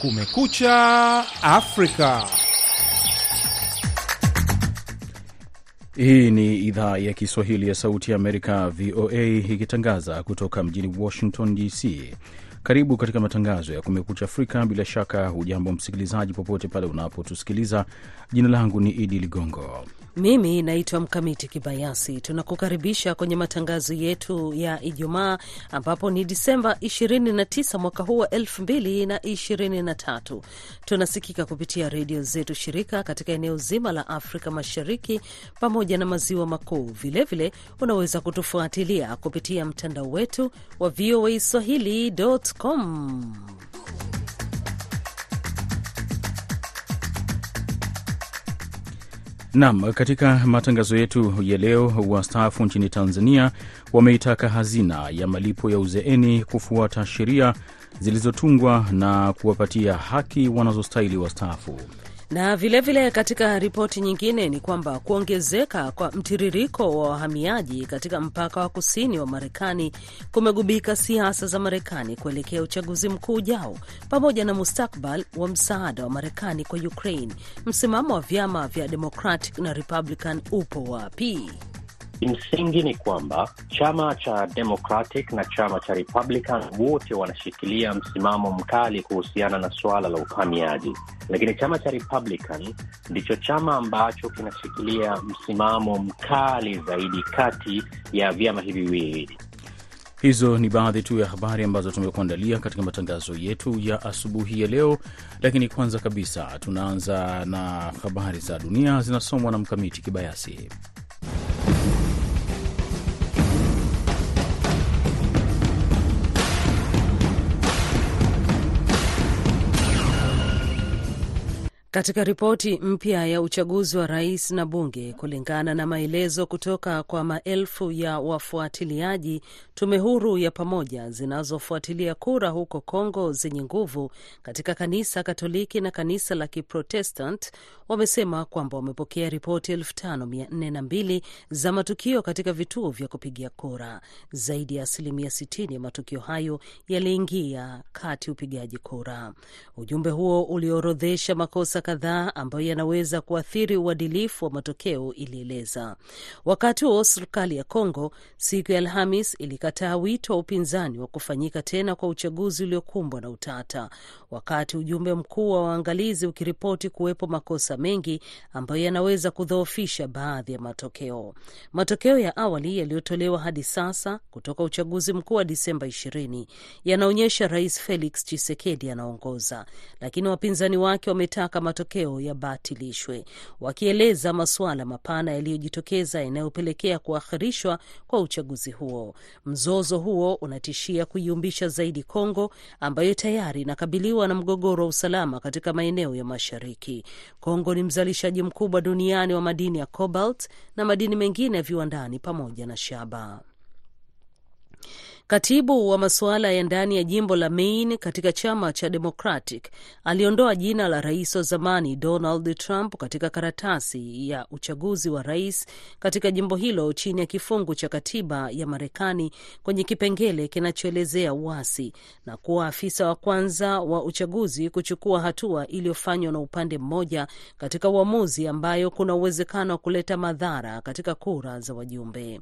Kumekucha Afrika. Hii ni idhaa ya Kiswahili ya Sauti ya Amerika, VOA, ikitangaza kutoka mjini Washington DC. Karibu katika matangazo ya Kumekucha Afrika. Bila shaka hujambo msikilizaji, popote pale unapotusikiliza. Jina langu ni Idi Ligongo. Mimi naitwa Mkamiti Kibayasi. Tunakukaribisha kwenye matangazo yetu ya Ijumaa, ambapo ni Disemba 29 mwaka huu wa 2023. Tunasikika kupitia redio zetu shirika katika eneo zima la Afrika Mashariki pamoja na maziwa makuu. Vilevile unaweza kutufuatilia kupitia mtandao wetu wa VOA swahili.com. Nam, katika matangazo yetu ya leo, wastaafu nchini Tanzania wameitaka hazina ya malipo ya uzeeni kufuata sheria zilizotungwa na kuwapatia haki wanazostahili wastaafu. Na vilevile vile katika ripoti nyingine ni kwamba kuongezeka kwa mtiririko wa wahamiaji katika mpaka wa kusini wa Marekani kumegubika siasa za Marekani kuelekea uchaguzi mkuu ujao, pamoja na mustakbal wa msaada wa Marekani kwa Ukraine. Msimamo wa vyama vya Democratic na Republican upo wapi? Kimsingi ni kwamba chama cha Democratic na chama cha Republican wote wanashikilia msimamo mkali kuhusiana na suala la uhamiaji, lakini chama cha Republican ndicho chama ambacho kinashikilia msimamo mkali zaidi kati ya vyama hivi viwili. Hizo ni baadhi tu ya habari ambazo tumekuandalia katika matangazo yetu ya asubuhi ya leo, lakini kwanza kabisa tunaanza na habari za dunia zinasomwa na Mkamiti Kibayasi. Katika ripoti mpya ya uchaguzi wa rais na bunge, kulingana na maelezo kutoka kwa maelfu ya wafuatiliaji, tume huru ya pamoja zinazofuatilia kura huko Kongo zenye nguvu katika kanisa Katoliki na kanisa la Kiprotestant wamesema kwamba wamepokea ripoti 5402 za matukio katika vituo vya kupigia kura. Zaidi ya asilimia 60 ya matukio hayo yaliingia kati upigaji kura. Ujumbe huo uliorodhesha makosa kadhaa ambayo yanaweza kuathiri uadilifu wa matokeo, ilieleza. Wakati huo serikali ya Kongo siku ya Alhamis ilikataa wito wa upinzani wa kufanyika tena kwa uchaguzi uliokumbwa na utata, wakati ujumbe mkuu wa waangalizi ukiripoti kuwepo makosa mengi ambayo yanaweza kudhoofisha baadhi ya matokeo. Matokeo ya awali yaliyotolewa hadi sasa kutoka uchaguzi mkuu wa Disemba 20 yanaonyesha Rais Felix Tshisekedi anaongoza, lakini wapinzani wake wametaka matokeo yabatilishwe, wakieleza masuala mapana yaliyojitokeza yanayopelekea kuahirishwa kwa uchaguzi huo. Mzozo huo unatishia kuiumbisha zaidi Kongo ambayo tayari inakabiliwa na mgogoro wa usalama katika maeneo ya mashariki. Kongo ni mzalishaji mkubwa duniani wa madini ya cobalt na madini mengine ya viwandani pamoja na shaba. Katibu wa masuala ya ndani ya jimbo la Maine katika chama cha Democratic aliondoa jina la rais wa zamani Donald Trump katika karatasi ya uchaguzi wa rais katika jimbo hilo chini ya kifungu cha katiba ya Marekani kwenye kipengele kinachoelezea uasi na kuwa afisa wa kwanza wa uchaguzi kuchukua hatua iliyofanywa na upande mmoja katika uamuzi ambayo kuna uwezekano wa kuleta madhara katika kura za wajumbe.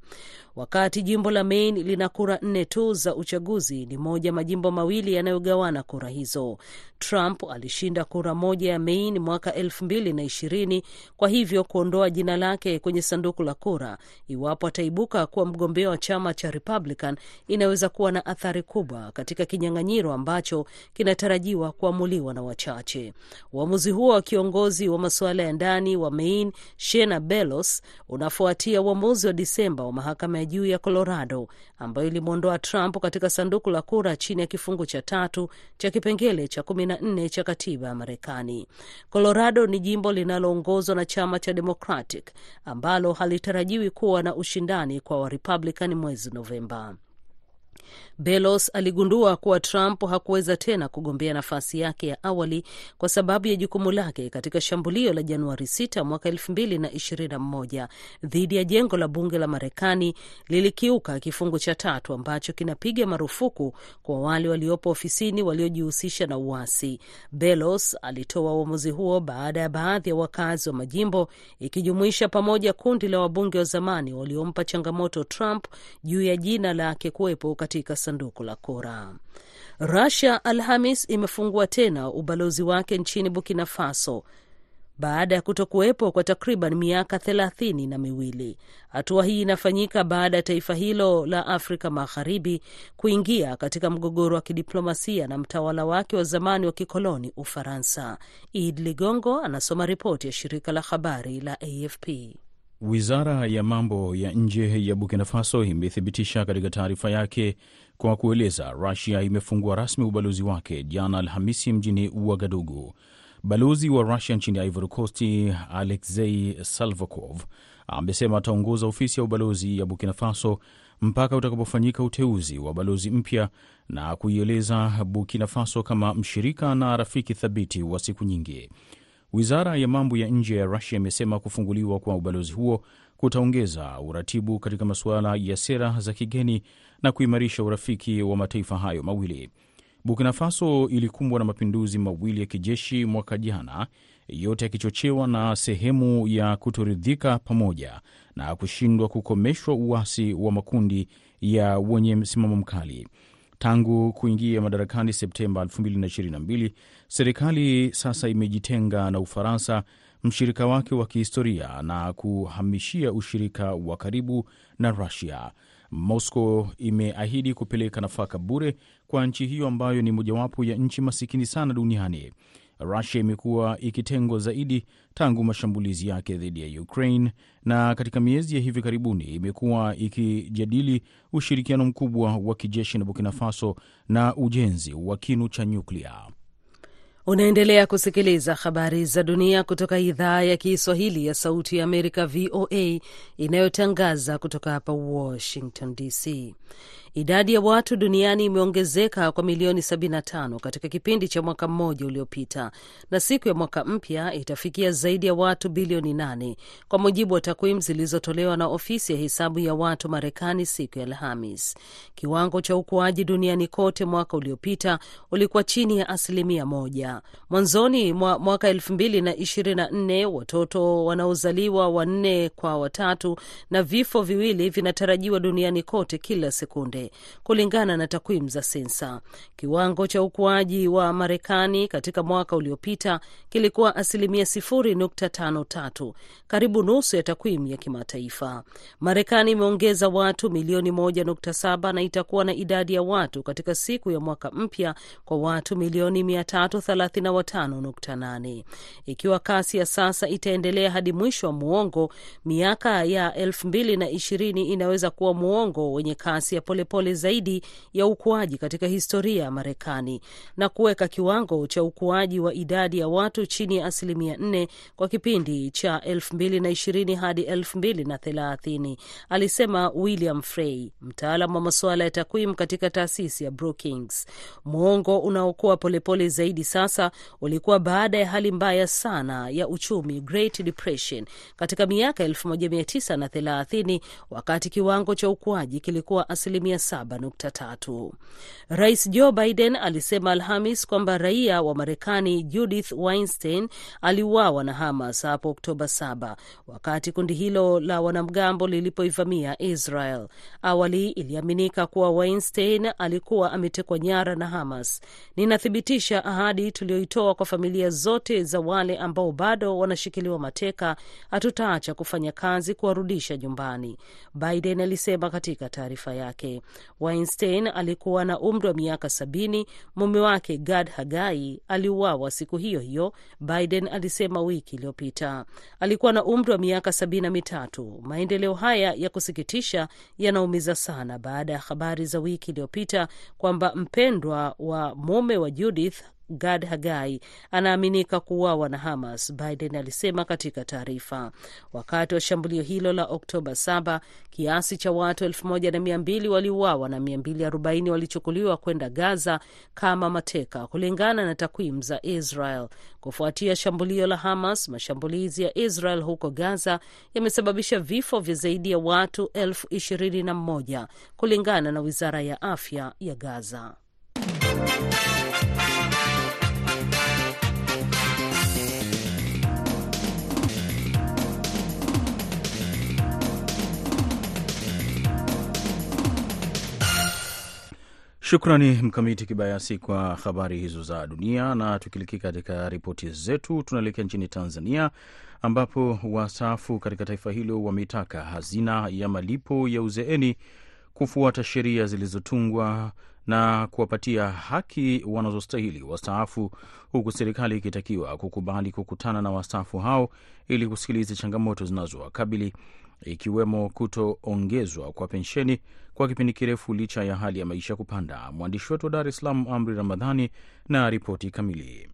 Wakati jimbo la Maine lina kura nne tu za uchaguzi, ni moja majimbo mawili yanayogawana kura hizo. Trump alishinda kura moja ya Maine mwaka elfu mbili na ishirini, kwa hivyo kuondoa jina lake kwenye sanduku la kura iwapo ataibuka kuwa mgombea wa chama cha Republican inaweza kuwa na athari kubwa katika kinyang'anyiro ambacho kinatarajiwa kuamuliwa na wachache. Uamuzi huo wa kiongozi wa masuala ya ndani wa Maine Shena Belos unafuatia uamuzi wa Disemba wa mahakama ya juu ya Colorado ambayo ilimwondoa Trump katika sanduku la kura chini ya kifungu cha tatu cha kipengele cha kumi na nne cha katiba ya Marekani. Colorado ni jimbo linaloongozwa na chama cha Democratic ambalo halitarajiwi kuwa na ushindani kwa Warepublican mwezi Novemba. Belos aligundua kuwa Trump hakuweza tena kugombea nafasi yake ya awali kwa sababu ya jukumu lake katika shambulio la Januari 6 mwaka 2021 dhidi ya jengo la bunge la Marekani lilikiuka kifungu cha tatu ambacho kinapiga marufuku kwa wale waliopo ofisini waliojihusisha na uasi. Belos alitoa uamuzi huo baada ya baadhi ya wakazi wa majimbo ikijumuisha pamoja kundi la wabunge wa zamani waliompa changamoto Trump juu ya jina lake kuwepo katika sanduku la kura. Rusia Alhamis imefungua tena ubalozi wake nchini Burkina Faso baada ya kutokuwepo kwa takriban miaka thelathini na miwili. Hatua hii inafanyika baada ya taifa hilo la Afrika Magharibi kuingia katika mgogoro wa kidiplomasia na mtawala wake wa zamani wa kikoloni Ufaransa. Id Ligongo anasoma ripoti ya shirika la habari la AFP. Wizara ya mambo ya nje ya Burkina Faso imethibitisha katika taarifa yake kwa kueleza Rusia imefungua rasmi ubalozi wake jana Alhamisi mjini Uagadugu. Balozi wa Rusia nchini Ivory Coast Alexei Salvakov amesema ataongoza ofisi ya ubalozi ya Burkina Faso mpaka utakapofanyika uteuzi wa balozi mpya na kuieleza Burkina Faso kama mshirika na rafiki thabiti wa siku nyingi. Wizara ya mambo ya nje ya Rusia imesema kufunguliwa kwa ubalozi huo kutaongeza uratibu katika masuala ya sera za kigeni na kuimarisha urafiki wa mataifa hayo mawili. Burkina Faso ilikumbwa na mapinduzi mawili ya kijeshi mwaka jana, yote yakichochewa na sehemu ya kutoridhika pamoja na kushindwa kukomeshwa uasi wa makundi ya wenye msimamo mkali. Tangu kuingia madarakani Septemba 2022 serikali sasa imejitenga na Ufaransa, mshirika wake wa kihistoria, na kuhamishia ushirika wa karibu na Rusia. Moscow imeahidi kupeleka nafaka bure kwa nchi hiyo ambayo ni mojawapo ya nchi masikini sana duniani. Rusia imekuwa ikitengwa zaidi tangu mashambulizi yake dhidi ya Ukraine na katika miezi ya hivi karibuni imekuwa ikijadili ushirikiano mkubwa wa kijeshi na Burkina Faso na ujenzi wa kinu cha nyuklia. Unaendelea kusikiliza habari za dunia kutoka idhaa ya Kiswahili ya Sauti ya Amerika, VOA, inayotangaza kutoka hapa Washington DC. Idadi ya watu duniani imeongezeka kwa milioni 75 katika kipindi cha mwaka mmoja uliopita, na siku ya mwaka mpya itafikia zaidi ya watu bilioni 8 kwa mujibu wa takwimu zilizotolewa na ofisi ya hesabu ya watu Marekani siku ya Alhamis. Kiwango cha ukuaji duniani kote mwaka uliopita ulikuwa chini ya asilimia moja. Mwanzoni mwa mwaka 2024 watoto wanaozaliwa wanne kwa watatu na vifo viwili vinatarajiwa duniani kote kila sekunde kulingana na takwimu za sensa. Kiwango cha ukuaji wa Marekani katika mwaka uliopita kilikuwa asilimia 0.53, karibu nusu ya takwimu ya kimataifa. Marekani imeongeza watu milioni 1.7 na itakuwa na idadi ya watu katika siku ya mwaka mpya kwa watu milioni 335.8. Ikiwa kasi ya sasa itaendelea hadi mwisho wa muongo, miaka ya 2020 inaweza kuwa muongo wenye kasi ya polepole pole zaidi ya ukuaji katika historia ya Marekani na kuweka kiwango cha ukuaji wa idadi ya watu chini ya asilimia nne kwa kipindi cha 2020 hadi 2030, alisema William Frey, mtaalam wa masuala ya takwimu katika taasisi ya Brookings. Mwongo unaokuwa polepole zaidi sasa ulikuwa baada ya hali mbaya sana ya uchumi, Great Depression, katika miaka 1930 wakati kiwango cha ukuaji kilikuwa asilimia 7.3. Rais Joe Biden alisema Alhamis kwamba raia wa Marekani Judith Weinstein aliuawa na Hamas hapo Oktoba 7 wakati kundi hilo la wanamgambo lilipoivamia Israel. Awali iliaminika kuwa Weinstein alikuwa ametekwa nyara na Hamas. Ninathibitisha ahadi tuliyoitoa kwa familia zote za wale ambao bado wanashikiliwa mateka. Hatutaacha kufanya kazi kuwarudisha nyumbani, Biden alisema katika taarifa yake. Weinstein alikuwa na umri wa miaka sabini. Mume wake Gad Hagai aliuawa siku hiyo hiyo, Biden alisema wiki iliyopita. Alikuwa na umri wa miaka sabini na mitatu. Maendeleo haya ya kusikitisha yanaumiza sana baada ya habari za wiki iliyopita kwamba mpendwa wa mume wa Judith Gad Hagai anaaminika kuuawa na Hamas, Biden alisema katika taarifa. Wakati wa shambulio hilo la Oktoba 7 kiasi cha watu elfu moja na mia mbili waliuawa na 240 walichukuliwa kwenda Gaza kama mateka, kulingana na takwimu za Israel. Kufuatia shambulio la Hamas, mashambulizi ya Israel huko Gaza yamesababisha vifo vya zaidi ya watu elfu ishirini na mmoja kulingana na wizara ya afya ya Gaza. Shukrani Mkamiti Kibayasi kwa habari hizo za dunia. Na tukilekea katika ripoti zetu, tunaelekea nchini Tanzania ambapo wastaafu katika taifa hilo wameitaka hazina ya malipo ya uzeeni kufuata sheria zilizotungwa na kuwapatia haki wanazostahili wastaafu, huku serikali ikitakiwa kukubali kukutana na wastaafu hao ili kusikiliza changamoto zinazowakabili ikiwemo kutoongezwa kwa pensheni kwa kipindi kirefu licha ya hali ya maisha kupanda. Mwandishi wetu wa Dar es Salaam, Amri Ramadhani, na ripoti kamili.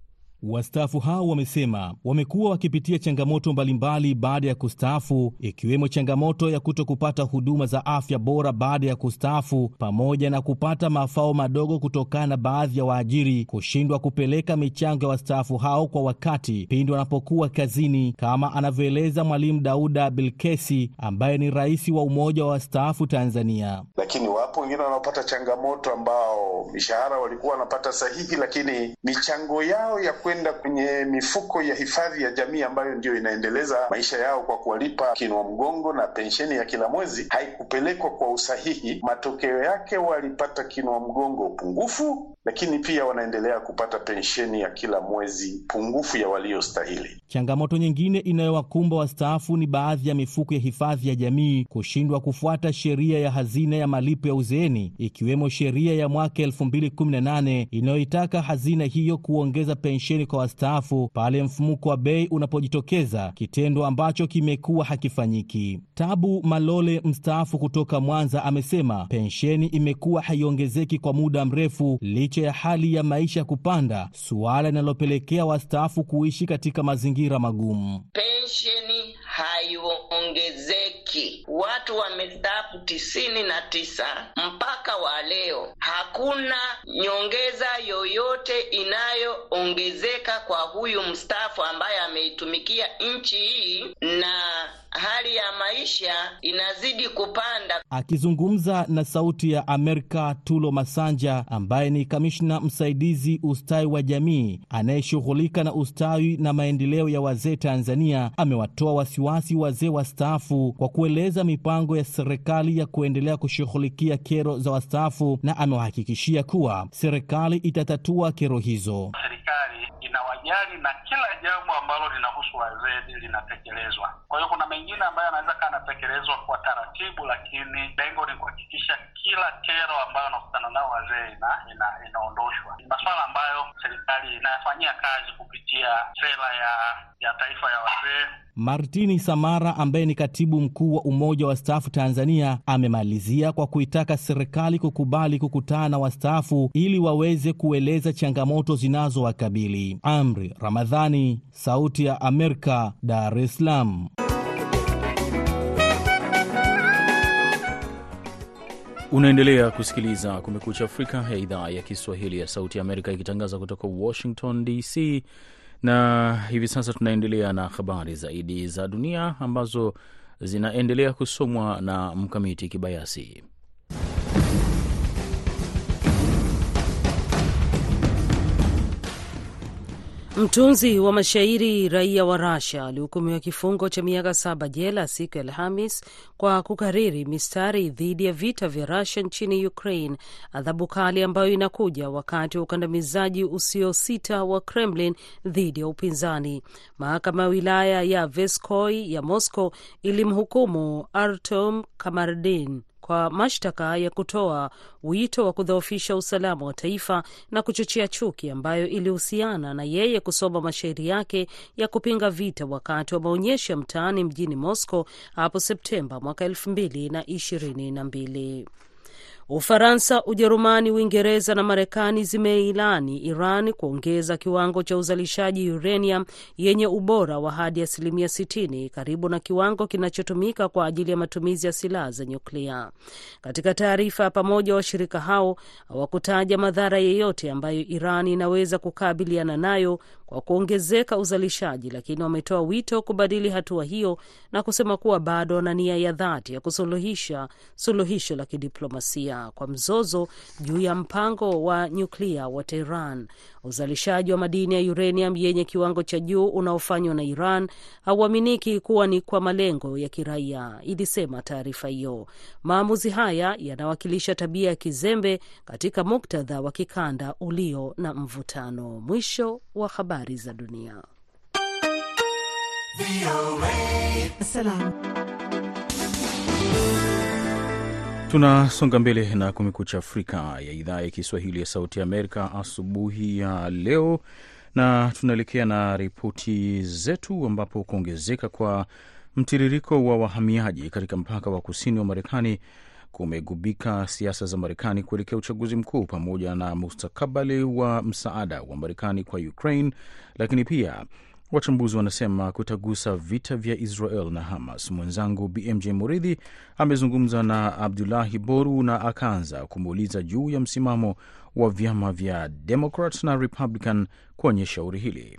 Wastaafu hao wamesema wamekuwa wakipitia changamoto mbalimbali baada ya kustaafu, ikiwemo changamoto ya kuto kupata huduma za afya bora baada ya kustaafu, pamoja na kupata mafao madogo kutokana na baadhi ya waajiri kushindwa kupeleka michango ya wastaafu hao kwa wakati pindi wanapokuwa kazini, kama anavyoeleza Mwalimu Dauda Bilkesi ambaye ni rais wa Umoja wa Wastaafu Tanzania. Lakini wapo wengine wanaopata changamoto ambao mishahara walikuwa wanapata sahihi, lakini michango yao ya kwenda kwenye mifuko ya hifadhi ya jamii ambayo ndiyo inaendeleza maisha yao kwa kuwalipa kinwa mgongo na pensheni ya kila mwezi haikupelekwa kwa usahihi. Matokeo yake walipata kinwa mgongo pungufu, lakini pia wanaendelea kupata pensheni ya kila mwezi pungufu ya waliostahili. Changamoto nyingine inayowakumba wastaafu ni baadhi ya mifuko ya hifadhi ya jamii kushindwa kufuata sheria ya hazina ya malipo ya uzeeni, ikiwemo sheria ya mwaka 2018 inayoitaka hazina hiyo kuongeza pensheni kwa wastaafu pale mfumuko wa bei unapojitokeza, kitendo ambacho kimekuwa hakifanyiki. Tabu Malole, mstaafu kutoka Mwanza, amesema pensheni imekuwa haiongezeki kwa muda mrefu licha ya hali ya maisha kupanda, suala linalopelekea wastaafu kuishi katika mazingira magumu. Pensheni haiongezeki, watu wamestaafu tisini na tisa mpaka wa leo, hakuna nyongeza yoyote inayoongezeka kwa huyu mstaafu ambaye ameitumikia nchi hii na hali ya maisha inazidi kupanda. Akizungumza na Sauti ya Amerika, Tulo Masanja ambaye ni kamishna msaidizi ustawi wa jamii anayeshughulika na ustawi na maendeleo ya wazee Tanzania, amewatoa wasiwasi wazee wastaafu kwa kueleza mipango ya serikali ya kuendelea kushughulikia kero za wastaafu, na amewahakikishia kuwa serikali itatatua kero hizo. Serikali inawajali na kila jambo ambalo linahusu wazee linatekelezwa. Kwa hiyo kuna mengine ambayo anaweza kaa anatekelezwa kwa taratibu, lakini lengo ni kuhakikisha kila kero ambayo anakutana nao wazee ina, ina, inaondoshwa. Ni masuala ambayo serikali inayafanyia kazi kupitia sera ya ya taifa ya wazee. Martini Samara ambaye ni katibu mkuu wa Umoja wa Wastaafu Tanzania amemalizia kwa kuitaka serikali kukubali kukutana na wastaafu ili waweze kueleza changamoto zinazowakabili. Amri Ramadhani, Sauti ya Amerika, Dar es Salaam. Unaendelea kusikiliza Kumekucha Afrika ya idhaa ya Kiswahili ya Sauti ya Amerika ikitangaza kutoka Washington DC, na hivi sasa tunaendelea na habari zaidi za dunia ambazo zinaendelea kusomwa na Mkamiti Kibayasi. Mtunzi wa mashairi raia wa Russia alihukumiwa kifungo cha miaka saba jela siku ya Alhamis kwa kukariri mistari dhidi ya vita vya Russia nchini Ukraine, adhabu kali ambayo inakuja wakati wa ukandamizaji usiosita wa Kremlin dhidi ya upinzani. Mahakama ya wilaya ya Veskoy ya Moscow ilimhukumu Artom Kamardin kwa mashtaka ya kutoa wito wa kudhoofisha usalama wa taifa na kuchochea chuki ambayo ilihusiana na yeye kusoma mashairi yake ya kupinga vita wakati wa maonyesho ya mtaani mjini Moscow hapo Septemba mwaka elfu mbili na ishirini na mbili. Ufaransa, Ujerumani, Uingereza na Marekani zimeilani Iran kuongeza kiwango cha uzalishaji uranium yenye ubora wa hadi asilimia 60 karibu na kiwango kinachotumika kwa ajili ya matumizi ya silaha za nyuklia. Katika taarifa ya pamoja, washirika hao hawakutaja madhara yeyote ambayo Iran inaweza kukabiliana nayo kwa kuongezeka uzalishaji, lakini wametoa wito kubadili hatua hiyo na kusema kuwa bado wana nia ya dhati ya kusuluhisha suluhisho la kidiplomasia kwa mzozo juu ya mpango wa nyuklia wa Tehran. Uzalishaji wa madini ya uranium yenye kiwango cha juu unaofanywa na Iran hauaminiki kuwa ni kwa malengo ya kiraia, ilisema taarifa hiyo. Maamuzi haya yanawakilisha tabia ya kizembe katika muktadha wa kikanda ulio na mvutano. Mwisho wa habari za dunia. Tunasonga mbele na Kumekucha Afrika ya idhaa ya Kiswahili ya Sauti Amerika asubuhi ya leo, na tunaelekea na ripoti zetu, ambapo kuongezeka kwa mtiririko wa wahamiaji katika mpaka wa kusini wa Marekani kumegubika siasa za Marekani kuelekea uchaguzi mkuu pamoja na mustakabali wa msaada wa Marekani kwa Ukraine, lakini pia wachambuzi wanasema kutagusa vita vya Israel na Hamas. Mwenzangu BMJ Muridhi amezungumza na Abdulahi Boru na akaanza kumuuliza juu ya msimamo wa vyama vya Democrat na Republican kwenye shauri hili.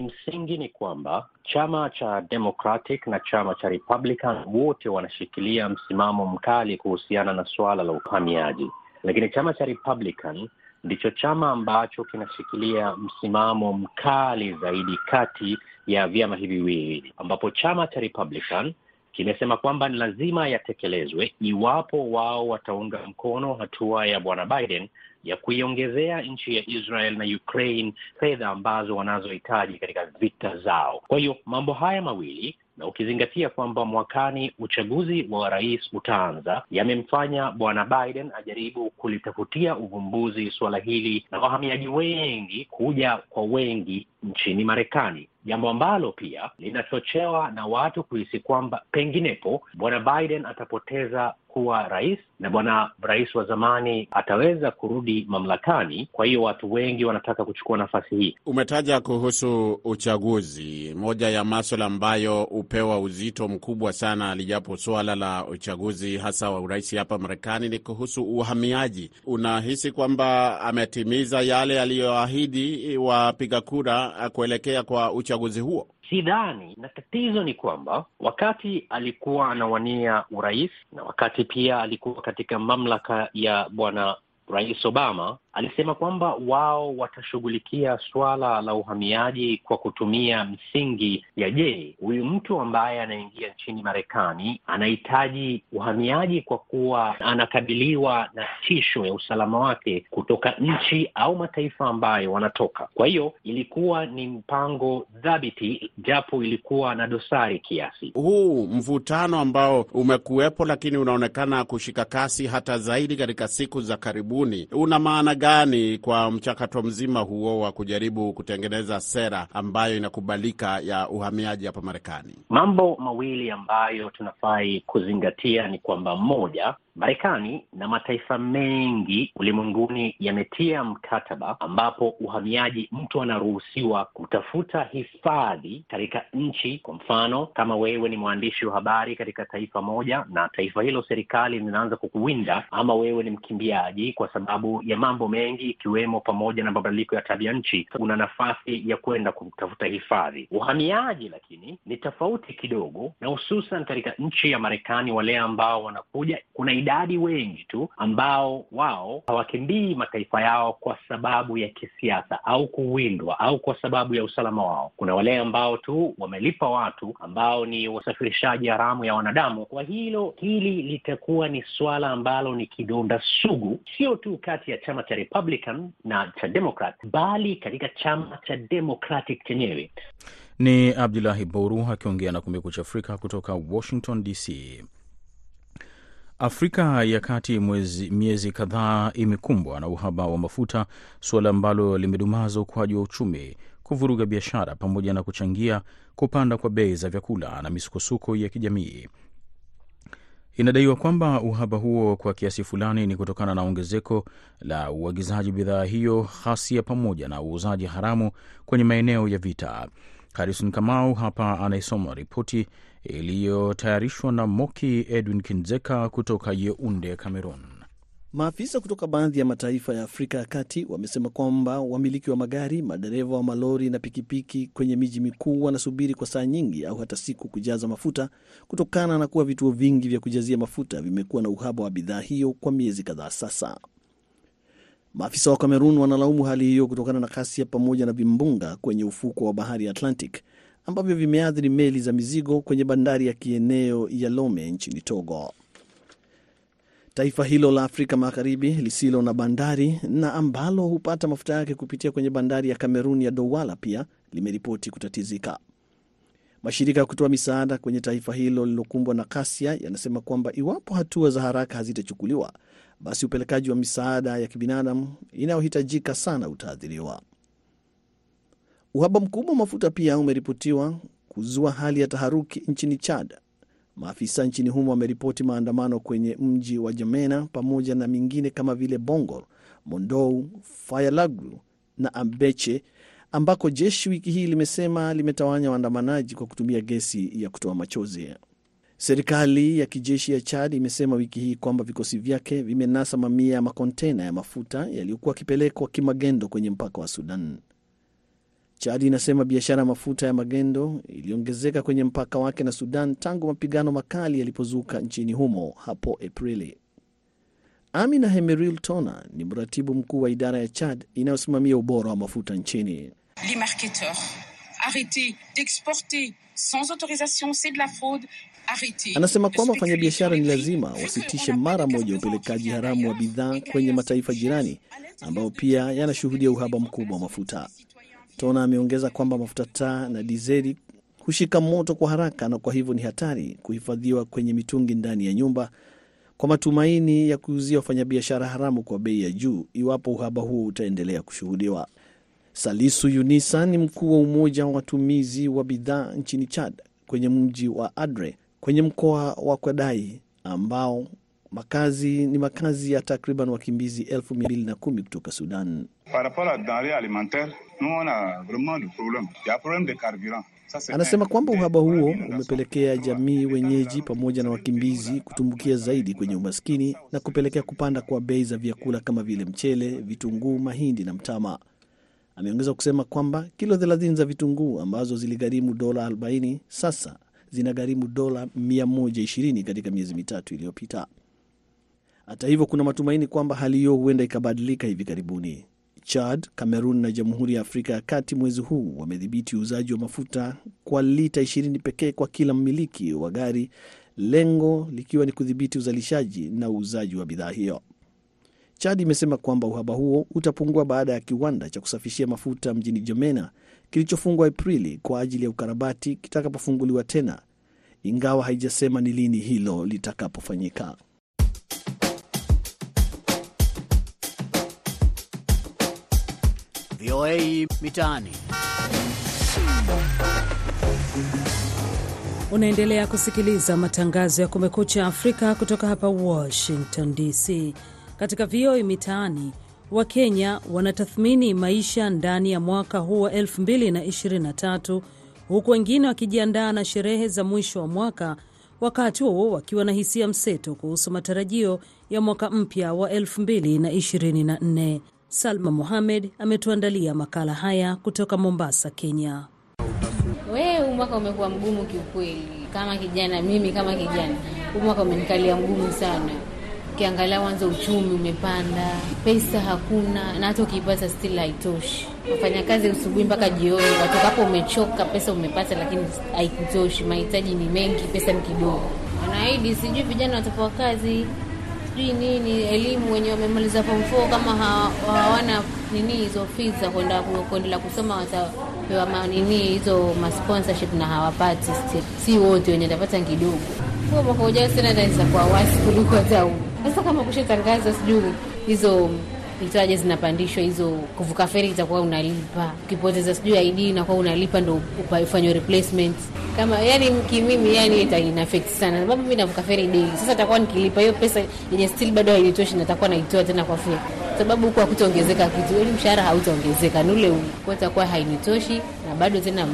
Msingi ni kwamba chama cha Democratic na chama cha Republican wote wanashikilia msimamo mkali kuhusiana na suala la uhamiaji, lakini chama cha Republican ndicho chama ambacho kinashikilia msimamo mkali zaidi kati ya vyama hivi viwili, ambapo chama cha Republican kimesema kwamba ni lazima yatekelezwe iwapo wao wataunga mkono hatua ya bwana Biden ya kuiongezea nchi ya Israel na Ukraine fedha ambazo wanazohitaji katika vita zao. Kwa hiyo mambo haya mawili na ukizingatia kwamba mwakani uchaguzi wa rais utaanza, yamemfanya bwana Biden ajaribu kulitafutia uvumbuzi suala hili na wahamiaji wengi kuja kwa wengi nchini Marekani, jambo ambalo pia linachochewa na watu kuhisi kwamba penginepo bwana Biden atapoteza kuwa rais na bwana rais wa zamani ataweza kurudi mamlakani. Kwa hiyo watu wengi wanataka kuchukua nafasi hii. Umetaja kuhusu uchaguzi, moja ya maswala ambayo hupewa uzito mkubwa sana, lijapo suala la uchaguzi hasa wa urais hapa Marekani ni kuhusu uhamiaji. Unahisi kwamba ametimiza yale aliyoahidi wapiga kura kuelekea kwa uchaguzi huo? Sidhani, na tatizo ni kwamba wakati alikuwa anawania urais na wakati pia alikuwa katika mamlaka ya bwana Rais Obama alisema kwamba wao watashughulikia suala la uhamiaji kwa kutumia msingi ya je, huyu mtu ambaye anaingia nchini Marekani anahitaji uhamiaji kwa kuwa anakabiliwa na tisho ya usalama wake kutoka nchi au mataifa ambayo wanatoka. Kwa hiyo ilikuwa ni mpango thabiti, japo ilikuwa na dosari kiasi. Huu mvutano ambao umekuwepo, lakini unaonekana kushika kasi hata zaidi katika siku za karibuni, una maana gani kwa mchakato mzima huo wa kujaribu kutengeneza sera ambayo inakubalika ya uhamiaji hapa Marekani? Mambo mawili ambayo tunafai kuzingatia ni kwamba moja, Marekani na mataifa mengi ulimwenguni yametia mkataba ambapo uhamiaji, mtu anaruhusiwa kutafuta hifadhi katika nchi. Kwa mfano, kama wewe ni mwandishi wa habari katika taifa moja na taifa hilo serikali linaanza kukuwinda, ama wewe ni mkimbiaji kwa sababu ya mambo mengi ikiwemo pamoja na mabadiliko ya tabia nchi, una nafasi ya kwenda kutafuta hifadhi. Uhamiaji lakini ni tofauti kidogo, na hususan katika nchi ya Marekani, wale ambao wanakuja kuna idadi wengi tu ambao wao hawakimbii mataifa yao kwa sababu ya kisiasa au kuwindwa au kwa sababu ya usalama wao. Kuna wale ambao tu wamelipa watu ambao ni wasafirishaji haramu ya wanadamu. Kwa hilo hili litakuwa ni suala ambalo ni kidonda sugu, sio tu kati ya chama cha Republican na cha Democrat, bali katika chama cha Democratic chenyewe. Ni Abdulahi Boru akiongea na Kumekucha Afrika kutoka Washington DC. Afrika ya Kati mwezi, miezi kadhaa imekumbwa na uhaba wa mafuta, suala ambalo limedumaza ukuaji wa uchumi, kuvuruga biashara, pamoja na kuchangia kupanda kwa bei za vyakula na misukosuko ya kijamii. Inadaiwa kwamba uhaba huo kwa kiasi fulani ni kutokana na ongezeko la uagizaji bidhaa hiyo, ghasia pamoja na uuzaji haramu kwenye maeneo ya vita. Harison Kamau hapa anaisoma ripoti iliyotayarishwa na Moki Edwin Kinzeka kutoka Yeunde, Cameroon. Maafisa kutoka baadhi ya mataifa ya Afrika ya Kati wamesema kwamba wamiliki wa magari, madereva wa malori na pikipiki kwenye miji mikuu wanasubiri kwa saa nyingi au hata siku kujaza mafuta kutokana na kuwa vituo vingi vya kujazia mafuta vimekuwa na uhaba wa bidhaa hiyo kwa miezi kadhaa sasa. Maafisa wa Kamerun wanalaumu hali hiyo kutokana na ghasia pamoja na vimbunga kwenye ufuko wa bahari ya Atlantic ambavyo vimeathiri meli za mizigo kwenye bandari ya kieneo ya Lome nchini Togo. Taifa hilo la Afrika Magharibi lisilo na bandari na ambalo hupata mafuta yake kupitia kwenye bandari ya Kamerun ya Douala pia limeripoti kutatizika. Mashirika ya kutoa misaada kwenye taifa hilo lililokumbwa na ghasia yanasema kwamba iwapo hatua za haraka hazitachukuliwa, basi upelekaji wa misaada ya kibinadamu inayohitajika sana utaathiriwa. Uhaba mkubwa wa mafuta pia umeripotiwa kuzua hali ya taharuki nchini Chad. Maafisa nchini humo wameripoti maandamano kwenye mji wa Jamena pamoja na mingine kama vile Bongor, Mondou, Fayalagru na Ambeche ambako jeshi wiki hii limesema limetawanya waandamanaji kwa kutumia gesi ya kutoa machozi. Serikali ya kijeshi ya Chad imesema wiki hii kwamba vikosi vyake vimenasa mamia ya makontena ya mafuta yaliyokuwa yakipelekwa kimagendo kwenye mpaka wa Sudan. Chad inasema biashara ya mafuta ya magendo iliongezeka kwenye mpaka wake na Sudan tangu mapigano makali yalipozuka nchini humo hapo Aprili. Amina Hemeril Tona ni mratibu mkuu wa idara ya Chad inayosimamia ubora wa mafuta nchini. Les marketeurs arrêtés d'exporter sans autorisation c'est de la fraude Anasema kwamba wafanyabiashara ni lazima wasitishe mara moja upelekaji haramu wa bidhaa kwenye mataifa jirani ambayo pia yanashuhudia uhaba mkubwa wa mafuta. Tona ameongeza kwamba mafuta taa na dizeli hushika moto kwa haraka na kwa hivyo ni hatari kuhifadhiwa kwenye mitungi ndani ya nyumba kwa matumaini ya kuuzia wafanyabiashara haramu kwa bei ya juu iwapo uhaba huo utaendelea kushuhudiwa. Salisu Yunisa ni mkuu wa umoja wa watumizi wa bidhaa nchini Chad kwenye mji wa Adre kwenye mkoa wa Kwadai ambao makazi ni makazi ya takriban wakimbizi elfu mia mbili na kumi kutoka Sudan. Anasema kwamba uhaba huo umepelekea jamii wenyeji pamoja na wakimbizi kutumbukia zaidi kwenye umaskini na kupelekea kupanda kwa bei za vyakula kama vile mchele, vitunguu, mahindi na mtama. Ameongeza kusema kwamba kilo 30 za vitunguu ambazo ziligharimu dola 40 sasa zinagharimu dola 120 katika miezi mitatu iliyopita. Hata hivyo, kuna matumaini kwamba hali hiyo huenda ikabadilika hivi karibuni. Chad, Cameroon na Jamhuri ya Afrika ya Kati mwezi huu wamedhibiti uuzaji wa mafuta kwa lita 20 pekee kwa kila mmiliki wa gari, lengo likiwa ni kudhibiti uzalishaji na uuzaji wa bidhaa hiyo. Chad imesema kwamba uhaba huo utapungua baada ya kiwanda cha kusafishia mafuta mjini Jemena kilichofungwa Aprili kwa ajili ya ukarabati kitakapofunguliwa tena, ingawa haijasema ni lini hilo litakapofanyika. VOA Mitaani. Unaendelea kusikiliza matangazo ya Kumekucha Afrika kutoka hapa Washington DC. Katika VOA Mitaani, Wakenya wanatathmini maisha ndani ya mwaka huu wa 2023 huku wengine wakijiandaa na sherehe za mwisho wa mwaka, wakati huo wakiwa na hisia mseto kuhusu matarajio ya mwaka mpya wa 2024. Salma Mohamed ametuandalia makala haya kutoka Mombasa, Kenya. We, huu mwaka umekuwa mgumu kiukweli. Kama kijana, mimi kama kijana, huu mwaka umenikalia mgumu sana. Ukiangalia mwanzo, uchumi umepanda, pesa hakuna, na hata ukiipata still haitoshi. Wafanya kazi asubuhi mpaka jioni, watokapo umechoka, pesa umepata, lakini haikutoshi. Mahitaji ni mengi, pesa ni kidogo. Wanaahidi sijui vijana watapewa kazi sijui nini, elimu, wenye wamemaliza form 4 kama hawana nini hizo fees za kwenda kuendelea kusoma watapewa manini hizo masponsorship na hawapati still. Si wote wenye watapata kidogo. Huo mwaka ujao tena ndio kuwa wasi kuliko hata. Sasa kama kushatangaza sijui hizo itaje zinapandishwa hizo, kuvuka feri itakuwa unalipa, ukipoteza sijui ID inakuwa unalipa ndo ufanywe replacement. Kama yani kimimi, yani ina affect sana, sababu mimi navuka feri daily. Sasa takuwa nikilipa hiyo pesa yenye still bado hainitoshi, natakuwa naitoa tena kwa feri, sababu huku hakutaongezeka kitu, yani mshahara hautaongezeka, ni ule kwa itakuwa hainitoshi, bado tena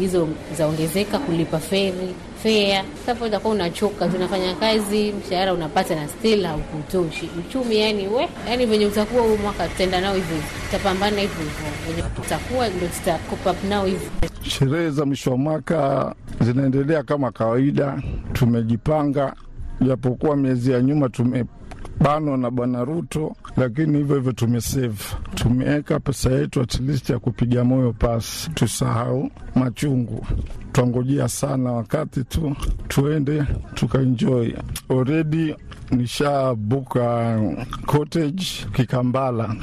hizo zaongezeka kulipa feri fea. Sasa utakuwa unachoka, tunafanya kazi, mshahara unapata na still haukutoshi. Uchumi yani we, yani venye utakuwa huu mwaka tutaenda nao hivyo, tutapambana hivyo hivyo, venye tutakuwa ndo tuta nao hivyo. Sherehe za mwisho wa mwaka zinaendelea kama kawaida, tumejipanga, japokuwa miezi ya nyuma tumebanwa na Bwana Ruto, lakini hivyo hivyo tumesave, tumeweka pesa yetu at least ya kupiga moyo pasi, tusahau machungu twangojea sana wakati tu tuende tukaenjoy. Already nishabuka cottage Kikambala,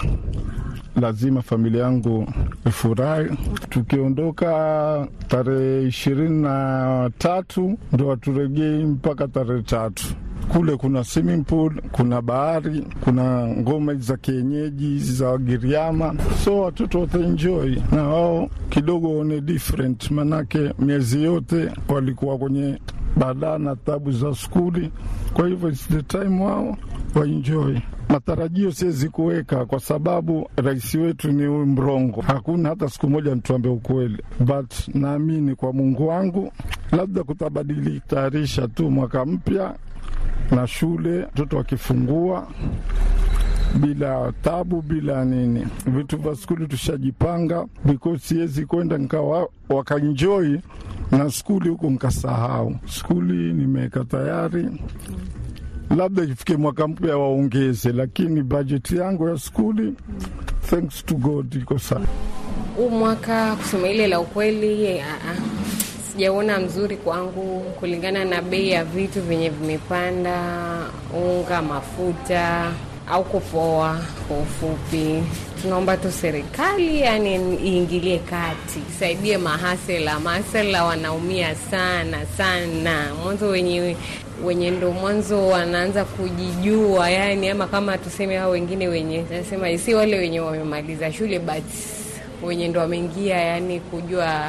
lazima familia yangu ifurahi. Tukiondoka tarehe ishirini na tatu ndo haturegei mpaka tarehe tatu. Kule kuna swimming pool, kuna bahari, kuna ngoma za kienyeji za Wagiriama, so watoto wataenjoy. Na wao kidogo waone different, manake miezi yote walikuwa kwenye badaa na tabu za skuli. Kwa hivyo it's the time wao waenjoy. Matarajio siwezi kuweka kwa sababu rais wetu ni huyu mrongo, hakuna hata siku moja nituambe ukweli, but naamini kwa Mungu wangu labda kutabadili tayarisha tu mwaka mpya na shule mtoto wakifungua bila tabu bila nini, vitu vya skuli tushajipanga, because siwezi kwenda nikawa wakanjoi na skuli huku nkasahau. Skuli nimeweka tayari, labda ifike mwaka mpya waongeze, lakini bajeti yangu ya skuli thanks to God iko sawa. Huu mwaka kusema ile la ukweli, sijaona mzuri kwangu kulingana na bei ya vitu vyenye vimepanda, unga, mafuta au kupoa. Kwa ufupi, tunaomba tu serikali yani iingilie kati, isaidie mahasela. Mahasela wanaumia sana sana, mwanzo wenye wenye ndo mwanzo wanaanza kujijua yani, ama kama tuseme hao wengine wenye nasema si wale wenye wamemaliza shule but wenye ndo wameingia yani kujua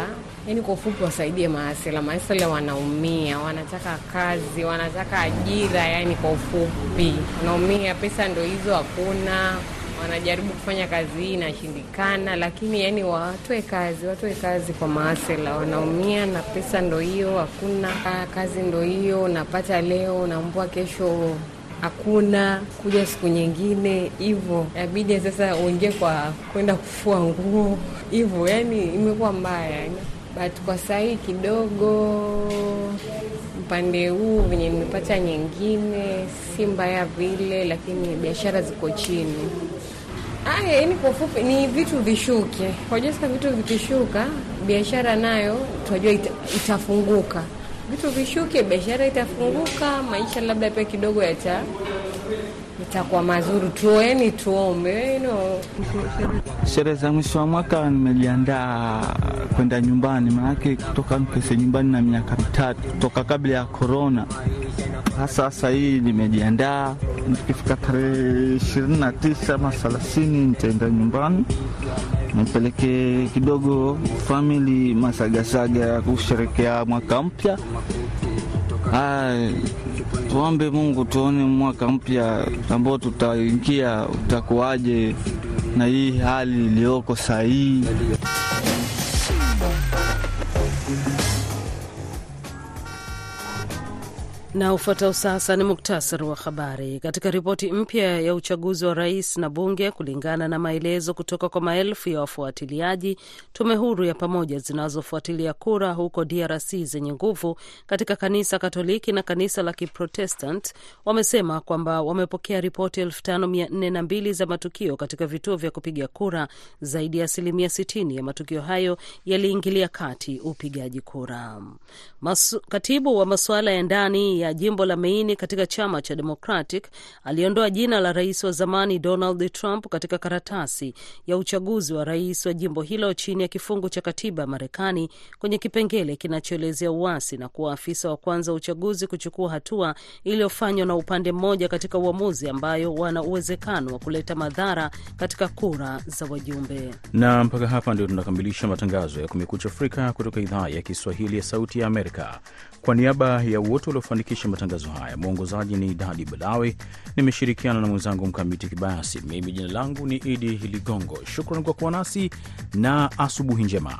yani kwa ufupi, wasaidie maasela. Maasela wanaumia, wanataka kazi, wanataka ajira, yani kwa ufupi wanaumia. Pesa ndo hizo hakuna, wanajaribu kufanya kazi hii inashindikana, lakini yani watoe kazi, watoe kazi kwa maasela, wanaumia na pesa ndo hiyo hakuna. Kazi ndo hiyo, unapata leo nambua kesho hakuna kuja siku nyingine hivyo, yabidi sasa uingie kwa kwenda kufua nguo hivyo, yani imekuwa mbaya yani but kwa sahii kidogo upande huu venye nimepata nyingine si mbaya vile, lakini biashara ziko chini. Aya, yani kwa ufupi ni vitu vishuke, wajua vitu vikishuka, biashara nayo tunajua ita, itafunguka. Vitu vishuke, biashara itafunguka, maisha labda pia kidogo yata itakuwa mazuri. Tueni tuombe. Sherehe za mwisho wa mwaka nimejiandaa kwenda nyumbani, maanake kutoka Mpese nyumbani na miaka mitatu toka kabla ya korona. Hasa sasa hii nimejiandaa, nikifika tarehe ishirini na tisa ama thelathini nitaenda nyumbani nipeleke kidogo famili masagasaga ya kusherekea mwaka mpya. Tuombe Mungu tuone mwaka mpya ambao tutaingia utakuwaje na hii hali iliyoko saa Na ufuatao sasa ni muktasari wa habari. Katika ripoti mpya ya uchaguzi wa rais na bunge, kulingana na maelezo kutoka kwa maelfu ya wafuatiliaji, tume huru ya pamoja zinazofuatilia kura huko DRC zenye nguvu katika kanisa Katoliki na kanisa la Kiprotestant wamesema kwamba wamepokea ripoti elfu tano mia nne na mbili za matukio katika vituo vya kupiga kura. Zaidi ya asilimia 60 ya matukio hayo yaliingilia kati upigaji kura. Masu, katibu wa masuala ya ndani ya jimbo la Maine katika chama cha Democratic aliondoa jina la rais wa zamani Donald Trump katika karatasi ya uchaguzi wa rais wa jimbo hilo chini ya kifungu cha katiba ya Marekani kwenye kipengele kinachoelezea uasi na kuwa afisa wa kwanza wa uchaguzi kuchukua hatua iliyofanywa na upande mmoja katika uamuzi ambayo wana uwezekano wa kuleta madhara katika kura za wajumbe. Na mpaka hapa ndio tunakamilisha matangazo ya Kumekucha Afrika kutoka idhaa ya Kiswahili ya Sauti ya Amerika. Kwa niaba ya wote waliofanikisha matangazo haya, mwongozaji ni Dadi Balawe, nimeshirikiana na mwenzangu Mkamiti Kibayasi. Mimi jina langu ni Idi Ligongo. Shukran kwa kuwa nasi na asubuhi njema.